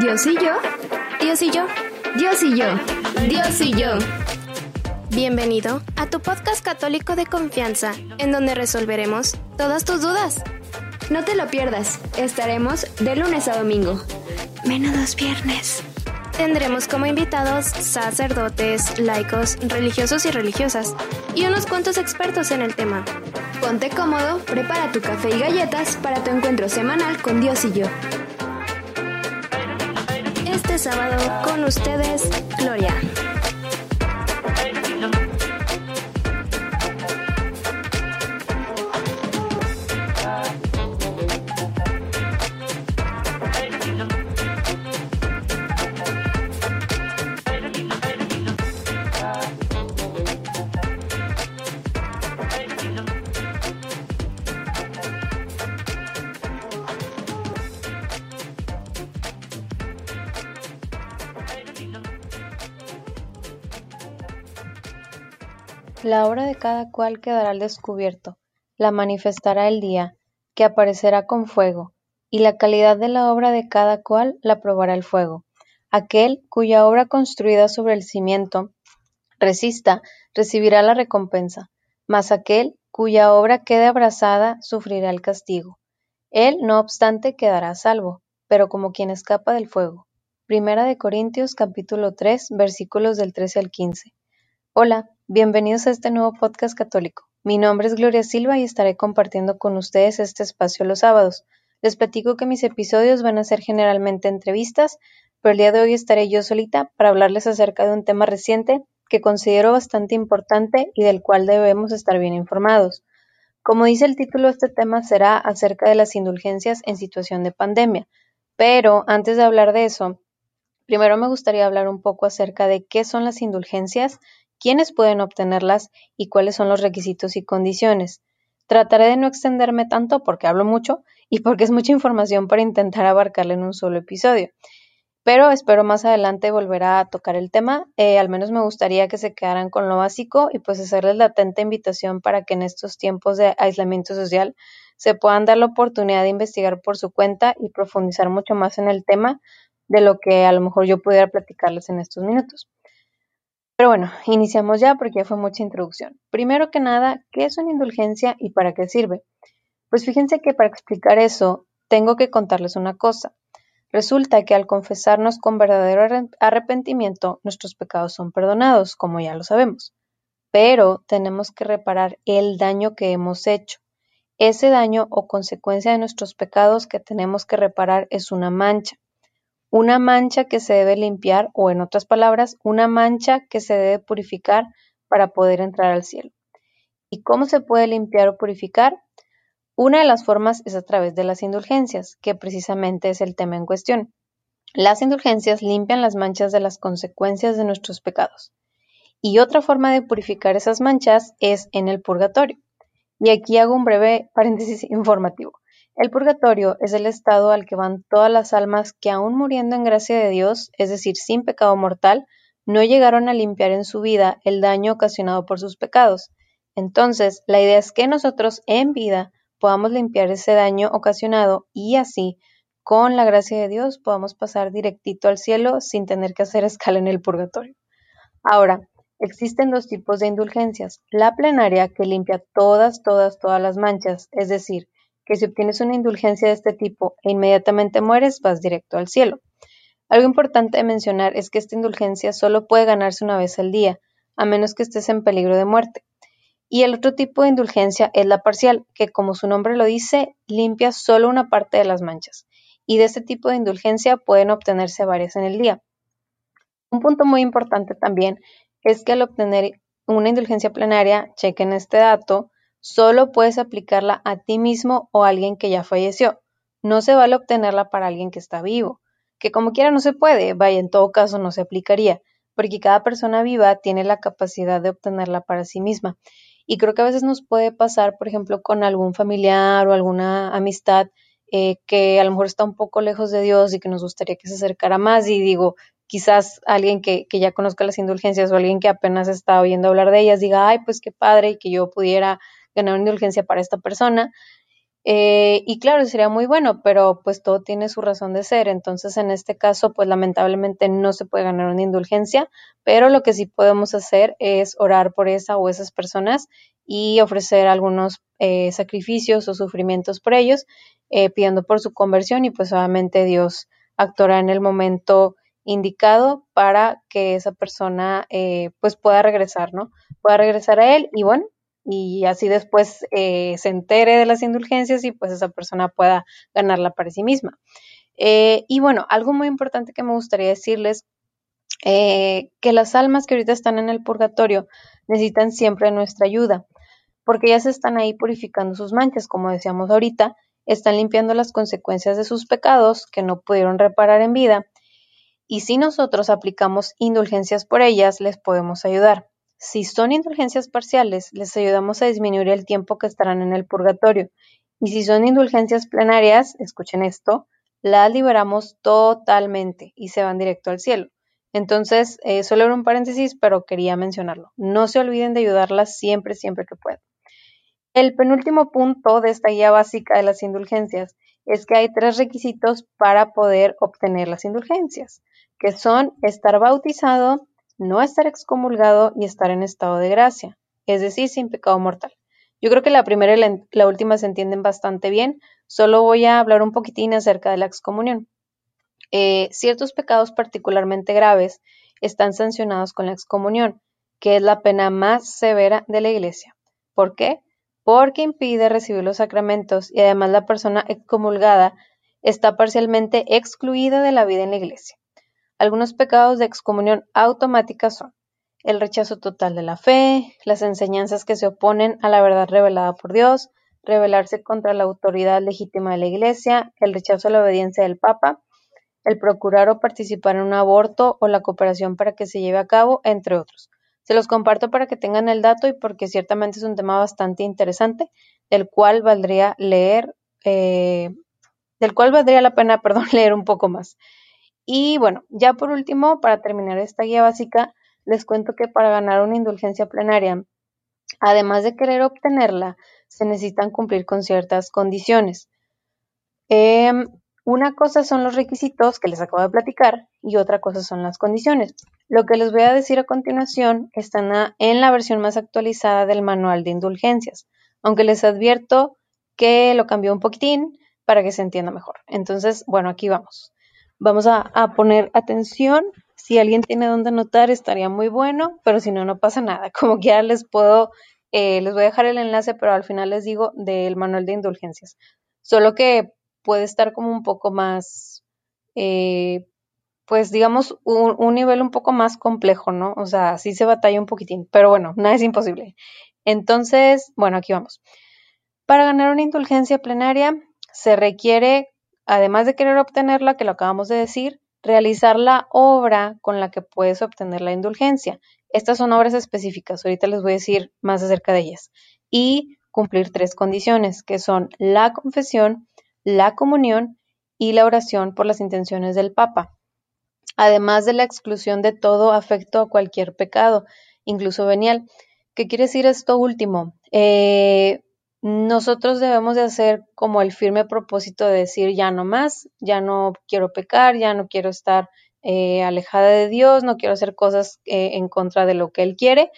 Dios y yo, Dios y yo, Dios y yo. Dios y yo. Bienvenido a tu podcast católico de confianza, en donde resolveremos todas tus dudas. No te lo pierdas, estaremos de lunes a domingo. Menos viernes. Tendremos como invitados sacerdotes, laicos, religiosos y religiosas, y unos cuantos expertos en el tema. Ponte cómodo, prepara tu café y galletas para tu encuentro semanal con Dios y yo. Sábado con ustedes, Gloria. La obra de cada cual quedará al descubierto, la manifestará el día, que aparecerá con fuego, y la calidad de la obra de cada cual la probará el fuego. Aquel cuya obra construida sobre el cimiento resista, recibirá la recompensa, mas aquel cuya obra quede abrasada sufrirá el castigo. Él, no obstante, quedará salvo, pero como quien escapa del fuego. Primera de Corintios capítulo 3 versículos del 13 al 15. Hola, bienvenidos a este nuevo podcast católico. Mi nombre es Gloria Silva y estaré compartiendo con ustedes este espacio los sábados. Les platico que mis episodios van a ser generalmente entrevistas, pero el día de hoy estaré yo solita para hablarles acerca de un tema reciente que considero bastante importante y del cual debemos estar bien informados. Como dice el título, este tema será acerca de las indulgencias en situación de pandemia. Pero antes de hablar de eso, primero me gustaría hablar un poco acerca de qué son las indulgencias quiénes pueden obtenerlas y cuáles son los requisitos y condiciones. Trataré de no extenderme tanto porque hablo mucho y porque es mucha información para intentar abarcarla en un solo episodio. Pero espero más adelante volver a tocar el tema. Eh, al menos me gustaría que se quedaran con lo básico y pues hacerles la atenta invitación para que en estos tiempos de aislamiento social se puedan dar la oportunidad de investigar por su cuenta y profundizar mucho más en el tema de lo que a lo mejor yo pudiera platicarles en estos minutos. Pero bueno, iniciamos ya porque ya fue mucha introducción. Primero que nada, ¿qué es una indulgencia y para qué sirve? Pues fíjense que para explicar eso, tengo que contarles una cosa. Resulta que al confesarnos con verdadero arrepentimiento, nuestros pecados son perdonados, como ya lo sabemos. Pero tenemos que reparar el daño que hemos hecho. Ese daño o consecuencia de nuestros pecados que tenemos que reparar es una mancha una mancha que se debe limpiar o en otras palabras, una mancha que se debe purificar para poder entrar al cielo. ¿Y cómo se puede limpiar o purificar? Una de las formas es a través de las indulgencias, que precisamente es el tema en cuestión. Las indulgencias limpian las manchas de las consecuencias de nuestros pecados. Y otra forma de purificar esas manchas es en el purgatorio. Y aquí hago un breve paréntesis informativo. El purgatorio es el estado al que van todas las almas que aún muriendo en gracia de Dios, es decir, sin pecado mortal, no llegaron a limpiar en su vida el daño ocasionado por sus pecados. Entonces, la idea es que nosotros en vida podamos limpiar ese daño ocasionado y así, con la gracia de Dios, podamos pasar directito al cielo sin tener que hacer escala en el purgatorio. Ahora, existen dos tipos de indulgencias. La plenaria, que limpia todas, todas, todas las manchas, es decir, que si obtienes una indulgencia de este tipo e inmediatamente mueres, vas directo al cielo. Algo importante de mencionar es que esta indulgencia solo puede ganarse una vez al día, a menos que estés en peligro de muerte. Y el otro tipo de indulgencia es la parcial, que como su nombre lo dice, limpia solo una parte de las manchas. Y de este tipo de indulgencia pueden obtenerse varias en el día. Un punto muy importante también es que al obtener una indulgencia plenaria, chequen este dato, Solo puedes aplicarla a ti mismo o a alguien que ya falleció. No se vale obtenerla para alguien que está vivo, que como quiera no se puede, vaya, en todo caso no se aplicaría, porque cada persona viva tiene la capacidad de obtenerla para sí misma. Y creo que a veces nos puede pasar, por ejemplo, con algún familiar o alguna amistad eh, que a lo mejor está un poco lejos de Dios y que nos gustaría que se acercara más. Y digo, quizás alguien que, que ya conozca las indulgencias o alguien que apenas está oyendo hablar de ellas diga, ay, pues qué padre y que yo pudiera ganar una indulgencia para esta persona. Eh, y claro, sería muy bueno, pero pues todo tiene su razón de ser. Entonces, en este caso, pues lamentablemente no se puede ganar una indulgencia, pero lo que sí podemos hacer es orar por esa o esas personas y ofrecer algunos eh, sacrificios o sufrimientos por ellos, eh, pidiendo por su conversión y pues obviamente Dios actuará en el momento indicado para que esa persona pues pueda regresar, ¿no? Pueda regresar a Él y bueno, y así después eh, se entere de las indulgencias y pues esa persona pueda ganarla para sí misma. Eh, y bueno, algo muy importante que me gustaría decirles, eh, que las almas que ahorita están en el purgatorio necesitan siempre nuestra ayuda, porque se están ahí purificando sus manchas, como decíamos ahorita, están limpiando las consecuencias de sus pecados que no pudieron reparar en vida, y si nosotros aplicamos indulgencias por ellas, les podemos ayudar. Si son indulgencias parciales, les ayudamos a disminuir el tiempo que estarán en el purgatorio. Y si son indulgencias plenarias, escuchen esto, las liberamos totalmente y se van directo al cielo. Entonces, eh, solo era un paréntesis, pero quería mencionarlo. No se olviden de ayudarlas siempre, siempre que puedan. El penúltimo punto de esta guía básica de las indulgencias es que hay tres requisitos para poder obtener las indulgencias, que son estar bautizado, no estar excomulgado y estar en estado de gracia, es decir, sin pecado mortal. Yo creo que la primera y la, última se entienden bastante bien, solo voy a hablar un poquitín acerca de la excomunión. Eh, ciertos pecados particularmente graves están sancionados con la excomunión, que es la pena más severa de la Iglesia. ¿Por qué? Porque impide recibir los sacramentos y además la persona excomulgada está parcialmente excluida de la vida en la Iglesia. Algunos pecados de excomunión automática son el rechazo total de la fe, las enseñanzas que se oponen a la verdad revelada por Dios, rebelarse contra la autoridad legítima de la Iglesia, el rechazo a la obediencia del Papa, el procurar o participar en un aborto o la cooperación para que se lleve a cabo, entre otros. Se los comparto para que tengan el dato y porque ciertamente es un tema bastante interesante, del cual valdría leer, eh, del cual valdría la pena, perdón, leer un poco más. Y bueno, ya por último, para terminar esta guía básica, les cuento que para ganar una indulgencia plenaria, además de querer obtenerla, se necesitan cumplir con ciertas condiciones. Em, una cosa son los requisitos que les acabo de platicar y otra cosa son las condiciones. Lo que les voy a decir a continuación está en la versión más actualizada del manual de indulgencias, aunque les advierto que lo cambió un poquitín para que se entienda mejor. Entonces, bueno, aquí vamos. Vamos a, poner atención. Si alguien tiene donde anotar, estaría muy bueno, pero si no, no pasa nada. Como que ya les puedo, eh, les voy a dejar el enlace, pero al final les digo del manual de indulgencias. Solo que puede estar como un poco más, eh, pues digamos, un, un, nivel un poco más complejo, ¿no? O sea, sí se batalla un poquitín, pero bueno, nada es imposible. Entonces, bueno, aquí vamos. Para ganar una indulgencia plenaria se requiere además de querer obtenerla, que lo acabamos de decir, realizar la obra con la que puedes obtener la indulgencia. Estas son obras específicas, ahorita les voy a decir más acerca de ellas. Y cumplir tres condiciones, que son la confesión, la comunión y la oración por las intenciones del Papa. Además de la exclusión de todo afecto a cualquier pecado, incluso venial. ¿Qué quiere decir esto último? Eh, nosotros debemos de hacer como el firme propósito de decir ya no más, ya no quiero pecar, ya no quiero estar eh, alejada de Dios, no quiero hacer cosas eh, en contra de lo que Él quiere,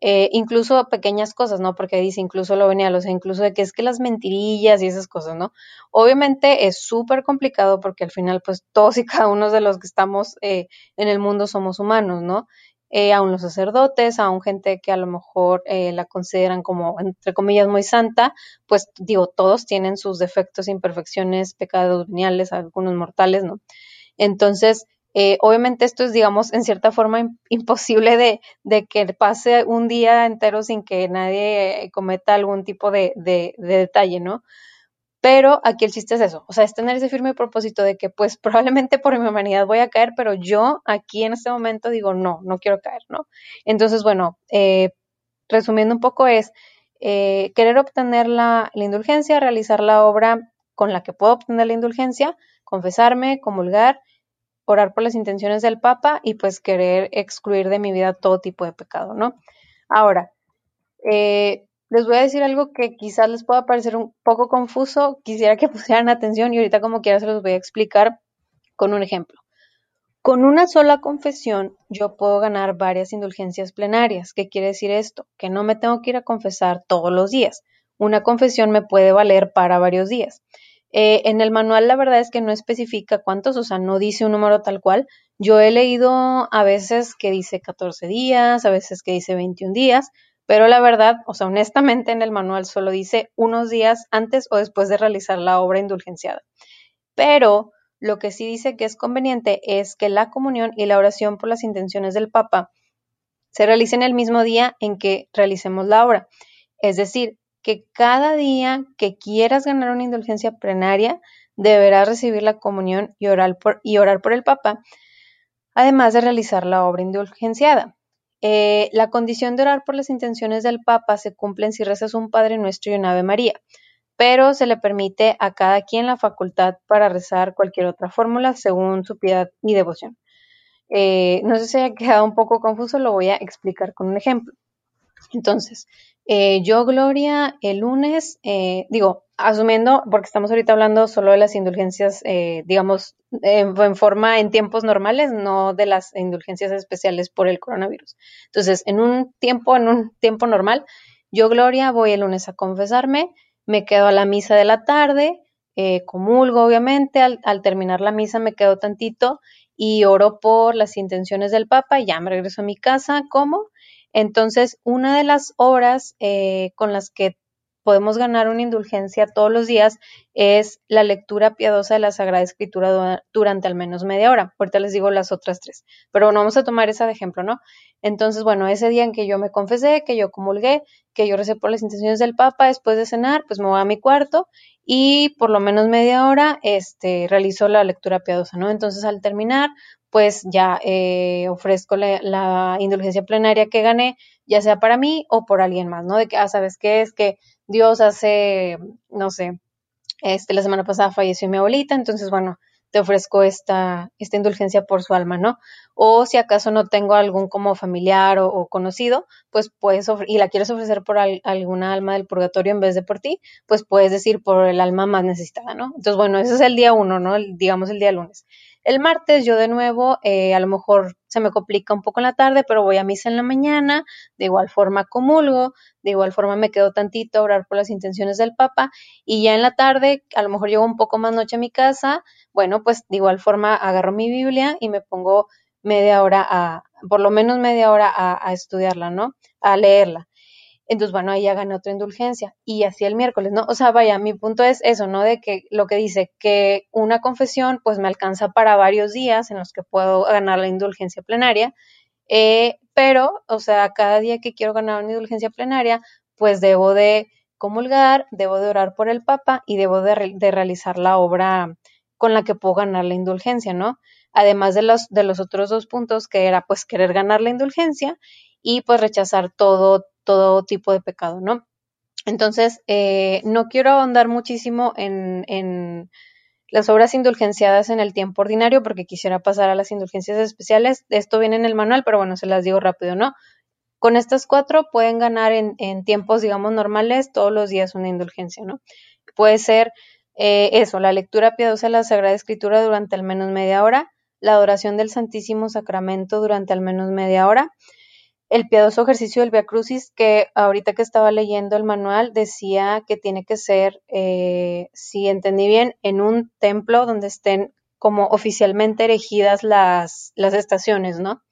eh, incluso pequeñas cosas, ¿no? Porque dice incluso lo venía, o sea, incluso de que es que las mentirillas y esas cosas, ¿no? Obviamente es súper complicado porque al final, pues todos y cada uno de los que estamos en el mundo somos humanos, ¿no? Eh, aún los sacerdotes, aún gente que a lo mejor eh, la consideran como, entre comillas, muy santa, pues digo, todos tienen sus defectos, imperfecciones, pecados veniales, algunos mortales, ¿no? Entonces, eh, obviamente esto es, digamos, en cierta forma imposible de, de, que pase un día entero sin que nadie cometa algún tipo de detalle, ¿no? Pero aquí el chiste es eso, o sea, es tener ese firme propósito de que pues probablemente por mi humanidad voy a caer, pero yo aquí en este momento digo, no, no quiero caer, ¿no? Entonces, bueno, eh, resumiendo un poco es eh, querer obtener la, la, indulgencia, realizar la obra con la que puedo obtener la indulgencia, confesarme, comulgar, orar por las intenciones del Papa y pues querer excluir de mi vida todo tipo de pecado, ¿no? Ahora, eh, les voy a decir algo que quizás les pueda parecer un poco confuso, quisiera que pusieran atención y ahorita como quiera se los voy a explicar con un ejemplo. Con una sola confesión yo puedo ganar varias indulgencias plenarias. ¿Qué quiere decir esto? Que no me tengo que ir a confesar todos los días. Una confesión me puede valer para varios días. Eh, en el manual la verdad es que no especifica cuántos, o sea, no dice un número tal cual. Yo he leído a veces que dice 14 días, a veces que dice 21 días, pero la verdad, o sea, honestamente en el manual solo dice unos días antes o después de realizar la obra indulgenciada. Pero lo que sí dice que es conveniente es que la comunión y la oración por las intenciones del Papa se realicen el mismo día en que realicemos la obra. Es decir, que cada día que quieras ganar una indulgencia plenaria, deberás recibir la comunión y orar por, y orar por el Papa, además de realizar la obra indulgenciada. Eh, la condición de orar por las intenciones del Papa se cumple si rezas un Padre Nuestro y un Ave María, pero se le permite a cada quien la facultad para rezar cualquier otra fórmula según su piedad y devoción. Eh, no sé si ha quedado un poco confuso, lo voy a explicar con un ejemplo. Entonces, eh, yo, Gloria, el lunes, digo, asumiendo, porque estamos ahorita hablando solo de las indulgencias, eh, digamos, en forma en tiempos normales, no de las indulgencias especiales por el coronavirus. Entonces, en un tiempo, en un tiempo normal, yo, Gloria, voy el lunes a confesarme, me quedo a la misa de la tarde, eh, comulgo, obviamente, al, al, terminar la misa me quedo tantito y oro por las intenciones del Papa y ya me regreso a mi casa, como. Entonces, una de las obras eh, con las que podemos ganar una indulgencia todos los días es la lectura piadosa de la Sagrada Escritura durante al menos media hora. Ahorita les digo las otras tres, pero bueno, vamos a tomar esa de ejemplo, ¿no? Entonces, bueno, ese día en que yo me confesé, que yo comulgué, que yo recé por las intenciones del Papa después de cenar, pues me voy a mi cuarto y por lo menos media hora este, realizo la lectura piadosa, ¿no? Entonces, al terminar, pues ya eh, ofrezco la, la indulgencia plenaria que gané, ya sea para mí o por alguien más, ¿no? De que, ah, ¿sabes qué? Es que Dios hace, no sé, este, la semana pasada falleció mi abuelita, entonces, bueno, te ofrezco esta, esta indulgencia por su alma, ¿no? O si acaso no tengo algún como familiar o, conocido, pues puedes y la quieres ofrecer por alguna alma del purgatorio en vez de por ti, pues puedes decir por el alma más necesitada, ¿no? Entonces, bueno, ese es el día uno, ¿no? digamos el día lunes. El martes yo de nuevo, eh, a lo mejor se me complica un poco en la tarde, pero voy a misa en la mañana, de igual forma comulgo, de igual forma me quedo tantito a orar por las intenciones del Papa y ya en la tarde, a lo mejor llego un poco más noche a mi casa, bueno, pues de igual forma agarro mi Biblia y me pongo media hora a, por lo menos media hora a, a estudiarla, ¿no? A leerla. Entonces, bueno, ahí ya gané otra indulgencia. Y así el miércoles, ¿no? O sea, vaya, mi punto es eso, ¿no? De que lo que dice, que una confesión, pues me alcanza para varios días en los que puedo ganar la indulgencia plenaria. Eh, pero, o sea, cada día que quiero ganar una indulgencia plenaria, pues debo de comulgar, debo de orar por el Papa y debo de, de realizar la obra con la que puedo ganar la indulgencia, ¿no? Además de los, de los otros dos puntos, que era pues querer ganar la indulgencia y pues rechazar todo todo tipo de pecado, ¿no? Entonces, eh, no quiero ahondar muchísimo en, en, las obras indulgenciadas en el tiempo ordinario porque quisiera pasar a las indulgencias especiales. Esto viene en el manual, pero bueno, se las digo rápido, ¿no? Con estas cuatro pueden ganar en, en tiempos, digamos, normales todos los días una indulgencia, ¿no? Puede ser eh, eso, la lectura piadosa de la Sagrada Escritura durante al menos media hora, la adoración del Santísimo Sacramento durante al menos media hora, el piadoso ejercicio del Via Crucis, que ahorita que estaba leyendo el manual decía que tiene que ser, eh, si entendí bien, en un templo donde estén como oficialmente erigidas las, las estaciones, ¿no?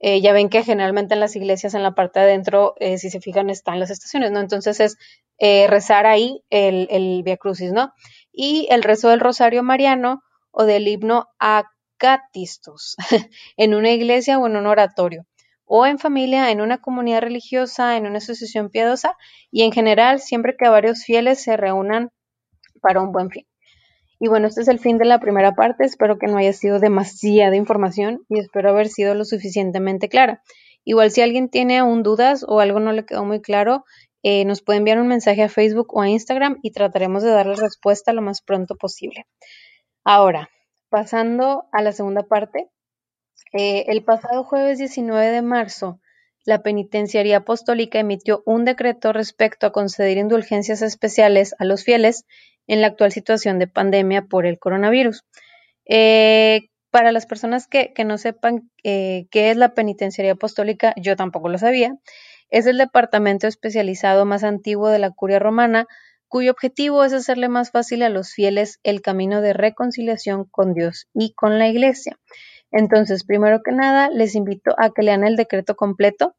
Eh, ya ven que generalmente en las iglesias en la parte de adentro, eh, si se fijan, están las estaciones, ¿no? Entonces es rezar ahí el, el Via Crucis, ¿no? Y el rezo del Rosario Mariano o del himno Acatistus en una iglesia o en un oratorio o en familia, en una comunidad religiosa, en una asociación piadosa y en general siempre que varios fieles se reúnan para un buen fin. Y bueno, este es el fin de la primera parte. Espero que no haya sido demasiada información y espero haber sido lo suficientemente clara. Igual si alguien tiene aún dudas o algo no le quedó muy claro, eh, nos puede enviar un mensaje a Facebook o a Instagram y trataremos de darle respuesta lo más pronto posible. Ahora, pasando a la segunda parte, eh, el pasado jueves 19 de marzo la Penitenciaría Apostólica emitió un decreto respecto a conceder indulgencias especiales a los fieles en la actual situación de pandemia por el coronavirus. Eh, para las personas que, no sepan eh, qué es la Penitenciaría Apostólica, yo tampoco lo sabía, es el departamento especializado más antiguo de la curia romana, cuyo objetivo es hacerle más fácil a los fieles el camino de reconciliación con Dios y con la Iglesia. Entonces, primero que nada, les invito a que lean el decreto completo.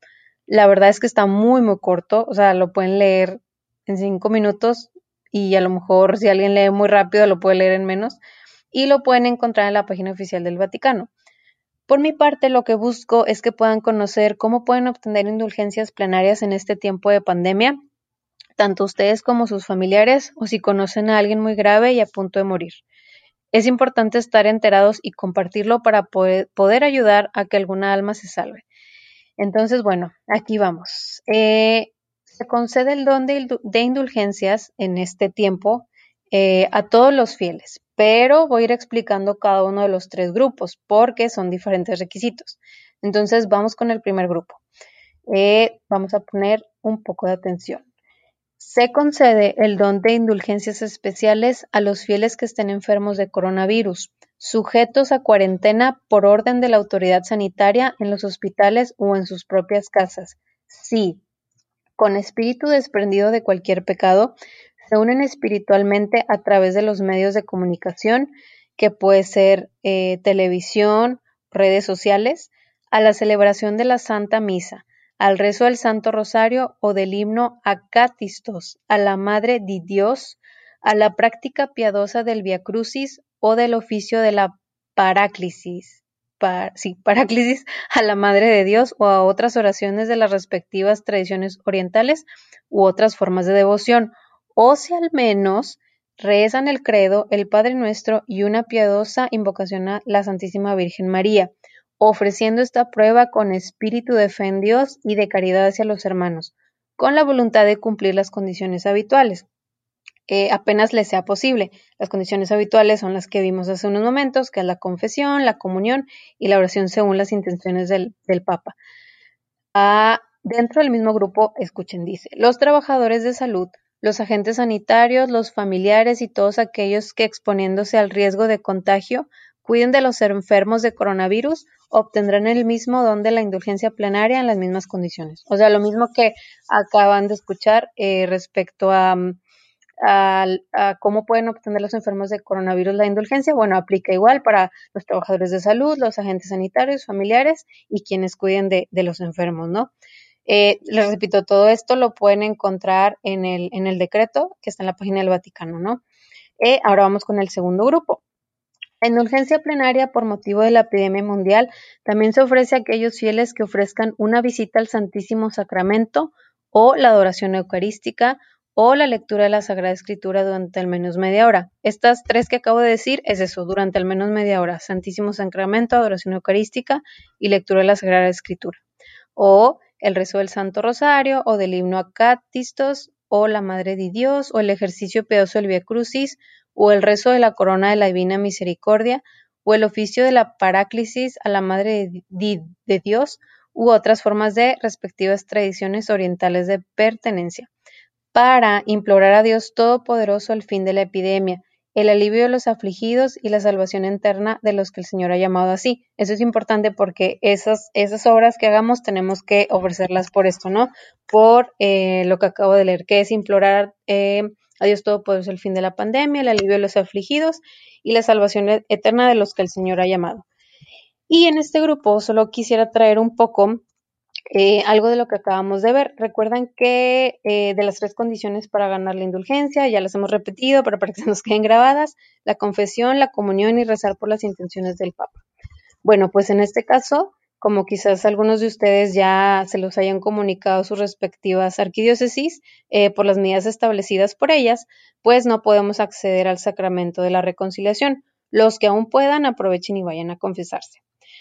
La verdad es que está muy, muy corto, o sea, lo pueden leer en cinco minutos y a lo mejor si alguien lee muy rápido lo puede leer en menos y lo pueden encontrar en la página oficial del Vaticano. Por mi parte, lo que busco es que puedan conocer cómo pueden obtener indulgencias plenarias en este tiempo de pandemia, tanto ustedes como sus familiares, o si conocen a alguien muy grave y a punto de morir. Es importante estar enterados y compartirlo para poder, ayudar a que alguna alma se salve. Entonces, bueno, aquí vamos. Eh, se concede el don de, indulgencias en este tiempo eh, a todos los fieles, pero voy a ir explicando cada uno de los tres grupos porque son diferentes requisitos. Entonces, vamos con el primer grupo. Eh, vamos a poner un poco de atención. Se concede el don de indulgencias especiales a los fieles que estén enfermos de coronavirus, sujetos a cuarentena por orden de la autoridad sanitaria en los hospitales o en sus propias casas. Si, con espíritu desprendido de cualquier pecado, se unen espiritualmente a través de los medios de comunicación, que puede ser eh, televisión, redes sociales, a la celebración de la Santa Misa, al rezo del Santo Rosario o del himno Acatistos, a la Madre de Dios, a la práctica piadosa del Via Crucis o del oficio de la Paráclisis, sí, Paráclisis a la Madre de Dios o a otras oraciones de las respectivas tradiciones orientales u otras formas de devoción, o si al menos rezan el credo, el Padre Nuestro y una piadosa invocación a la Santísima Virgen María ofreciendo esta prueba con espíritu de fe en Dios y de caridad hacia los hermanos, con la voluntad de cumplir las condiciones habituales. Eh, apenas les sea posible. Las condiciones habituales son las que vimos hace unos momentos, que es la confesión, la comunión y la oración según las intenciones del, Papa. Ah, dentro del mismo grupo, escuchen, dice, los trabajadores de salud, los agentes sanitarios, los familiares y todos aquellos que exponiéndose al riesgo de contagio cuiden de los enfermos de coronavirus, obtendrán el mismo don de la indulgencia plenaria en las mismas condiciones. O sea, lo mismo que acaban de escuchar eh, respecto mm, a, cómo pueden obtener los enfermos de coronavirus la indulgencia. Bueno, aplica igual para los trabajadores de salud, los agentes sanitarios, familiares y quienes cuiden de, los enfermos, ¿no? Eh, les repito, todo esto lo pueden encontrar en el, en el decreto que está en la página del Vaticano, ¿no? Eh, ahora vamos con el segundo grupo. La indulgencia plenaria por motivo de la epidemia mundial también se ofrece a aquellos fieles que ofrezcan una visita al Santísimo Sacramento o la adoración eucarística o la lectura de la Sagrada Escritura durante al menos media hora. Estas tres que acabo de decir es eso, durante al menos media hora, Santísimo Sacramento, adoración eucarística y lectura de la Sagrada Escritura. O el rezo del Santo Rosario o del himno Acatistos o la Madre de Dios o el ejercicio piadoso del Via Crucis o el rezo de la corona de la Divina Misericordia, o el oficio de la paráclisis a la Madre de, Dios, u otras formas de respectivas tradiciones orientales de pertenencia, para implorar a Dios Todopoderoso el fin de la epidemia, el alivio de los afligidos y la salvación eterna de los que el Señor ha llamado así. Eso es importante porque esas, esas obras que hagamos tenemos que ofrecerlas por esto, ¿no? Por eh, lo que acabo de leer, que es implorar eh, a Dios Todopoderoso el fin de la pandemia, el alivio de los afligidos y la salvación eterna de los que el Señor ha llamado. Y en este grupo solo quisiera traer un poco eh, algo de lo que acabamos de ver. Recuerdan que eh, de las tres condiciones para ganar la indulgencia, ya las hemos repetido, pero para que se nos queden grabadas, la confesión, la comunión y rezar por las intenciones del Papa. Bueno, pues en este caso como quizás algunos de ustedes ya se los hayan comunicado sus respectivas arquidiócesis eh, por las medidas establecidas por ellas, pues no podemos acceder al sacramento de la reconciliación. Los que aún puedan, aprovechen y vayan a confesarse.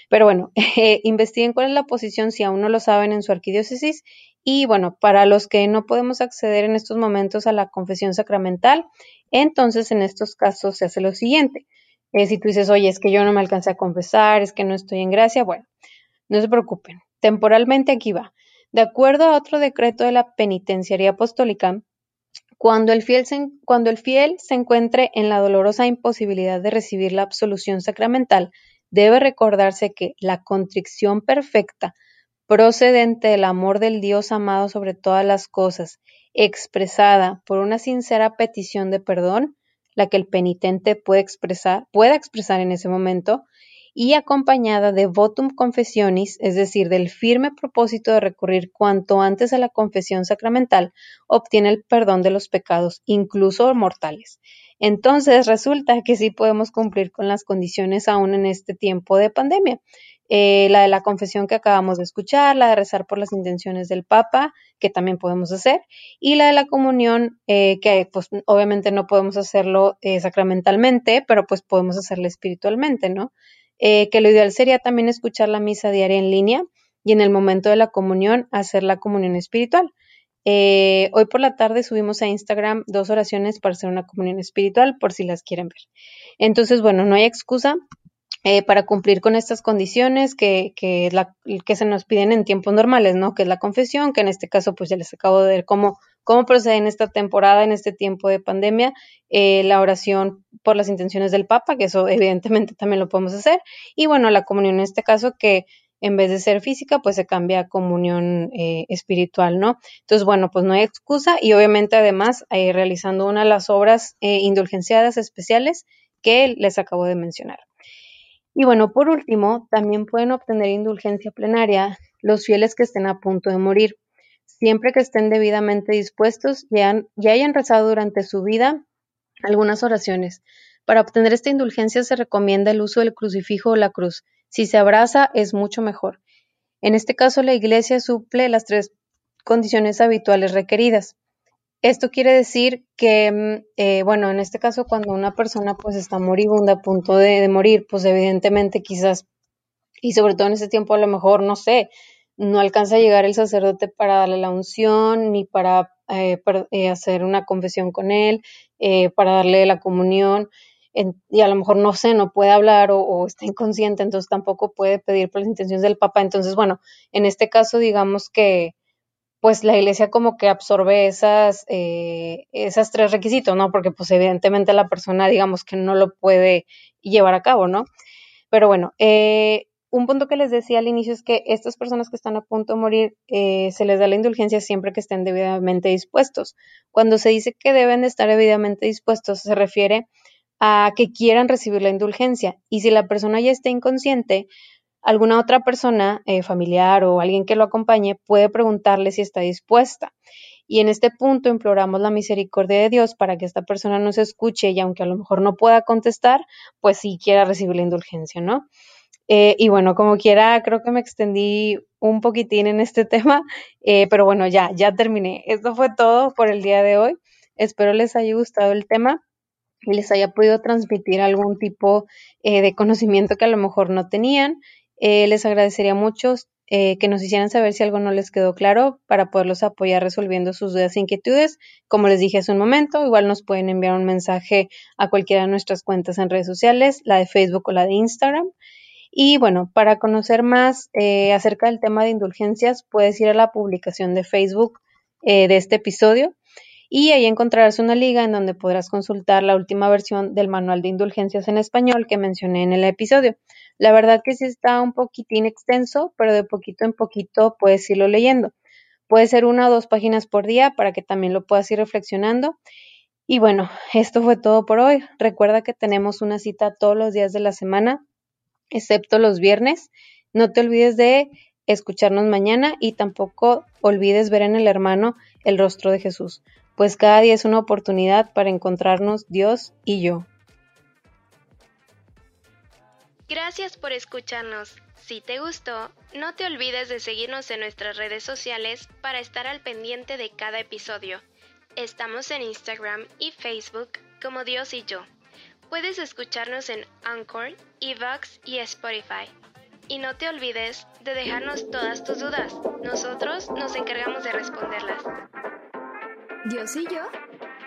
Pero bueno, eh, investiguen cuál es la posición si aún no lo saben en su arquidiócesis. Y bueno, para los que no podemos acceder en estos momentos a la confesión sacramental, entonces en estos casos se hace lo siguiente. Eh, si tú dices, oye, es que yo no me alcancé a confesar, es que no estoy en gracia, bueno, no se preocupen, temporalmente aquí va. De acuerdo a otro decreto de la Penitenciaría Apostólica, cuando el, fiel se, encuentre en la dolorosa imposibilidad de recibir la absolución sacramental, debe recordarse que la contrición perfecta, procedente del amor del Dios amado sobre todas las cosas, expresada por una sincera petición de perdón, la que el penitente puede expresar, pueda expresar en ese momento, y acompañada de votum confessionis, es decir, del firme propósito de recurrir cuanto antes a la confesión sacramental, obtiene el perdón de los pecados, incluso mortales. Entonces resulta que sí podemos cumplir con las condiciones aún en este tiempo de pandemia. Eh, la de la confesión que acabamos de escuchar, la de rezar por las intenciones del Papa, que también podemos hacer, y la de la comunión, eh, que pues obviamente no podemos hacerlo eh, sacramentalmente, pero pues podemos hacerla espiritualmente, ¿no? Eh, que lo ideal sería también escuchar la misa diaria en línea y en el momento de la comunión hacer la comunión espiritual. Eh, hoy por la tarde subimos a Instagram dos oraciones para hacer una comunión espiritual por si las quieren ver. Entonces, bueno, no hay excusa eh, para cumplir con estas condiciones que, que, la, que se nos piden en tiempos normales, ¿no? Que es la confesión, que en este caso pues ya les acabo de ver cómo cómo procede en esta temporada, en este tiempo de pandemia, eh, la oración por las intenciones del Papa, que eso evidentemente también lo podemos hacer, y bueno, la comunión en este caso que en vez de ser física, pues se cambia a comunión eh, espiritual, ¿no? Entonces, bueno, pues no hay excusa y obviamente además eh, realizando una de las obras indulgenciadas especiales que les acabo de mencionar. Y bueno, por último, también pueden obtener indulgencia plenaria los fieles que estén a punto de morir siempre que estén debidamente dispuestos y, hayan rezado durante su vida algunas oraciones. Para obtener esta indulgencia se recomienda el uso del crucifijo o la cruz. Si se abraza es mucho mejor. En este caso la Iglesia suple las tres condiciones habituales requeridas. Esto quiere decir que, mm, eh, bueno, en este caso cuando una persona pues está moribunda a punto de, de morir, pues evidentemente quizás, y sobre todo en ese tiempo a lo mejor, no sé, no alcanza a llegar el sacerdote para darle la unción, ni para, eh, eh, hacer una confesión con él, eh, para darle la comunión, y a lo mejor no sé, no puede hablar o, está inconsciente, entonces tampoco puede pedir por las intenciones del Papa. Entonces, bueno, en este caso, digamos que pues la iglesia como que absorbe esas, esas tres requisitos, ¿no? Porque pues evidentemente la persona, digamos que no lo puede llevar a cabo, ¿no? Pero bueno, eh, un punto que les decía al inicio es que estas personas que están a punto de morir eh, se les da la indulgencia siempre que estén debidamente dispuestos. Cuando se dice que deben de estar debidamente dispuestos, se refiere a que quieran recibir la indulgencia. Y si la persona ya está inconsciente, alguna otra persona, eh, familiar o alguien que lo acompañe, puede preguntarle si está dispuesta. Y en este punto imploramos la misericordia de Dios para que esta persona nos escuche y aunque a lo mejor no pueda contestar, pues sí quiera recibir la indulgencia, ¿no? Eh, y bueno, como quiera, creo que me extendí un poquitín en este tema, eh, pero bueno, ya, ya terminé. Esto fue todo por el día de hoy. Espero les haya gustado el tema y les haya podido transmitir algún tipo eh, de conocimiento que a lo mejor no tenían. les agradecería mucho que nos hicieran saber si algo no les quedó claro para poderlos apoyar resolviendo sus dudas e inquietudes. Como les dije hace un momento, igual nos pueden enviar un mensaje a cualquiera de nuestras cuentas en redes sociales, la de Facebook o la de Instagram. Y bueno, para conocer más eh, acerca del tema de indulgencias, puedes ir a la publicación de Facebook eh, de este episodio y ahí encontrarás una liga en donde podrás consultar la última versión del manual de indulgencias en español que mencioné en el episodio. La verdad que sí está un poquitín extenso, pero de poquito en poquito puedes irlo leyendo. Puede ser una o dos páginas por día para que también lo puedas ir reflexionando. Y bueno, esto fue todo por hoy. Recuerda que tenemos una cita todos los días de la semana excepto los viernes. No te olvides de escucharnos mañana y tampoco olvides ver en el hermano el rostro de Jesús, pues cada día es una oportunidad para encontrarnos Dios y yo. Gracias por escucharnos. Si te gustó, no te olvides de seguirnos en nuestras redes sociales para estar al pendiente de cada episodio. Estamos en Instagram y Facebook como Dios y yo. Puedes escucharnos en Anchor, Evox y Spotify. Y no te olvides de dejarnos todas tus dudas. Nosotros nos encargamos de responderlas. Dios y yo,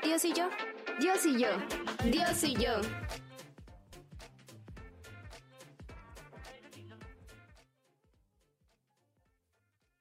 Dios y yo, Dios y yo, Dios y yo.